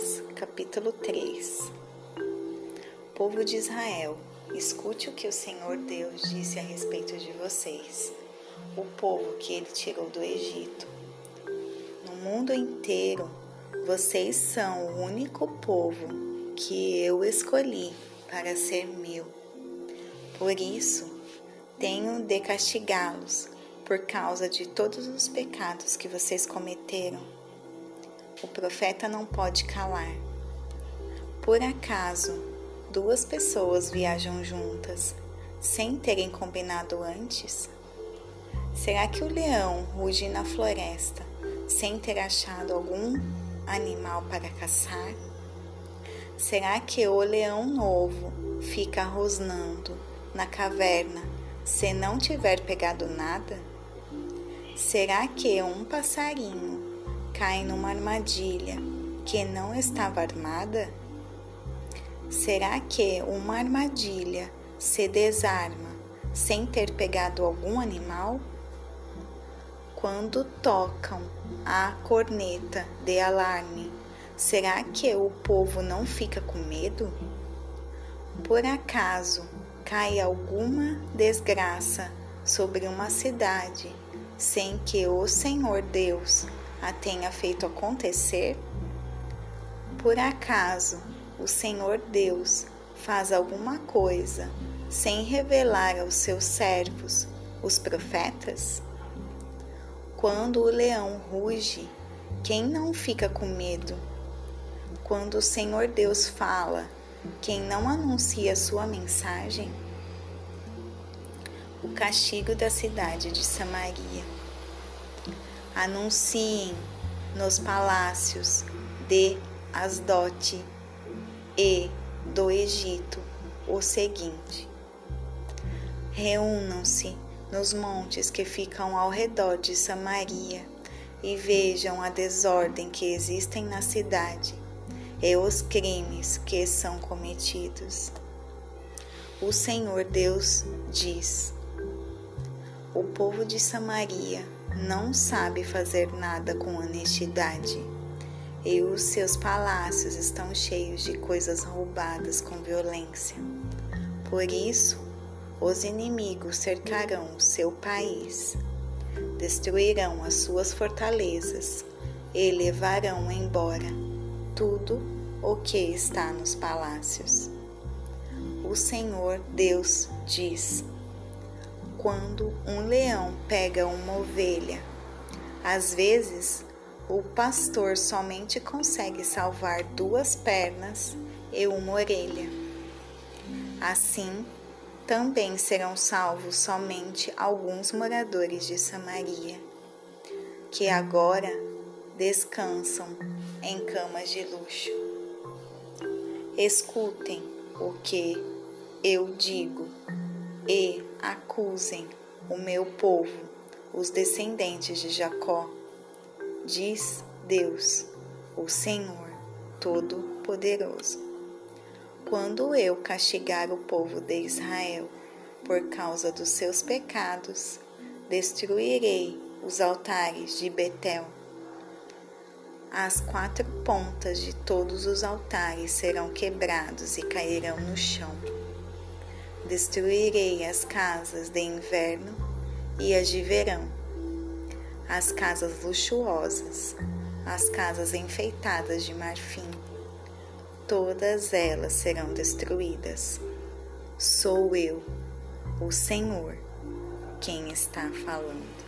Amós, capítulo 3 Povo de Israel, escute o que o Senhor Deus disse a respeito de vocês, o povo que ele tirou do Egito. No mundo inteiro, vocês são o único povo que eu escolhi para ser meu. Por isso, tenho de castigá-los por causa de todos os pecados que vocês cometeram o profeta não pode calar. Por acaso, duas pessoas viajam juntas sem terem combinado antes? Será que o leão ruge na floresta sem ter achado algum animal para caçar? Será que o leão novo fica rosnando na caverna se não tiver pegado nada? Será que um passarinho cai numa armadilha que não estava armada? Será que uma armadilha se desarma sem ter pegado algum animal? Quando tocam a corneta de alarme, será que o povo não fica com medo? Por acaso cai alguma desgraça sobre uma cidade sem que o Senhor Deus a tenha feito acontecer? Por acaso o Senhor Deus faz alguma coisa sem revelar aos seus servos, os profetas? Quando o leão ruge, quem não fica com medo? Quando o Senhor Deus fala, quem não anuncia sua mensagem? O castigo da cidade de Samaria anunciem nos palácios de Asdote e do Egito o seguinte: Reúnam-se nos montes que ficam ao redor de Samaria e vejam a desordem que existem na cidade e os crimes que são cometidos. O Senhor Deus diz: O povo de Samaria não sabe fazer nada com honestidade, e os seus palácios estão cheios de coisas roubadas com violência. Por isso, os inimigos cercarão o seu país, destruirão as suas fortalezas e levarão embora tudo o que está nos palácios. O Senhor Deus diz: quando um leão pega uma ovelha. Às vezes, o pastor somente consegue salvar duas pernas e uma orelha. Assim, também serão salvos somente alguns moradores de Samaria, que agora descansam em camas de luxo. Escutem o que eu digo e acusem o meu povo, os descendentes de Jacó. Diz Deus, o Senhor Todo-Poderoso. Quando eu castigar o povo de Israel por causa dos seus pecados, destruirei os altares de Betel. As quatro pontas de todos os altares serão quebrados e cairão no chão Destruirei as casas de inverno e as de verão, as casas luxuosas, as casas enfeitadas de marfim. Todas elas serão destruídas. Sou eu, o Senhor, quem está falando.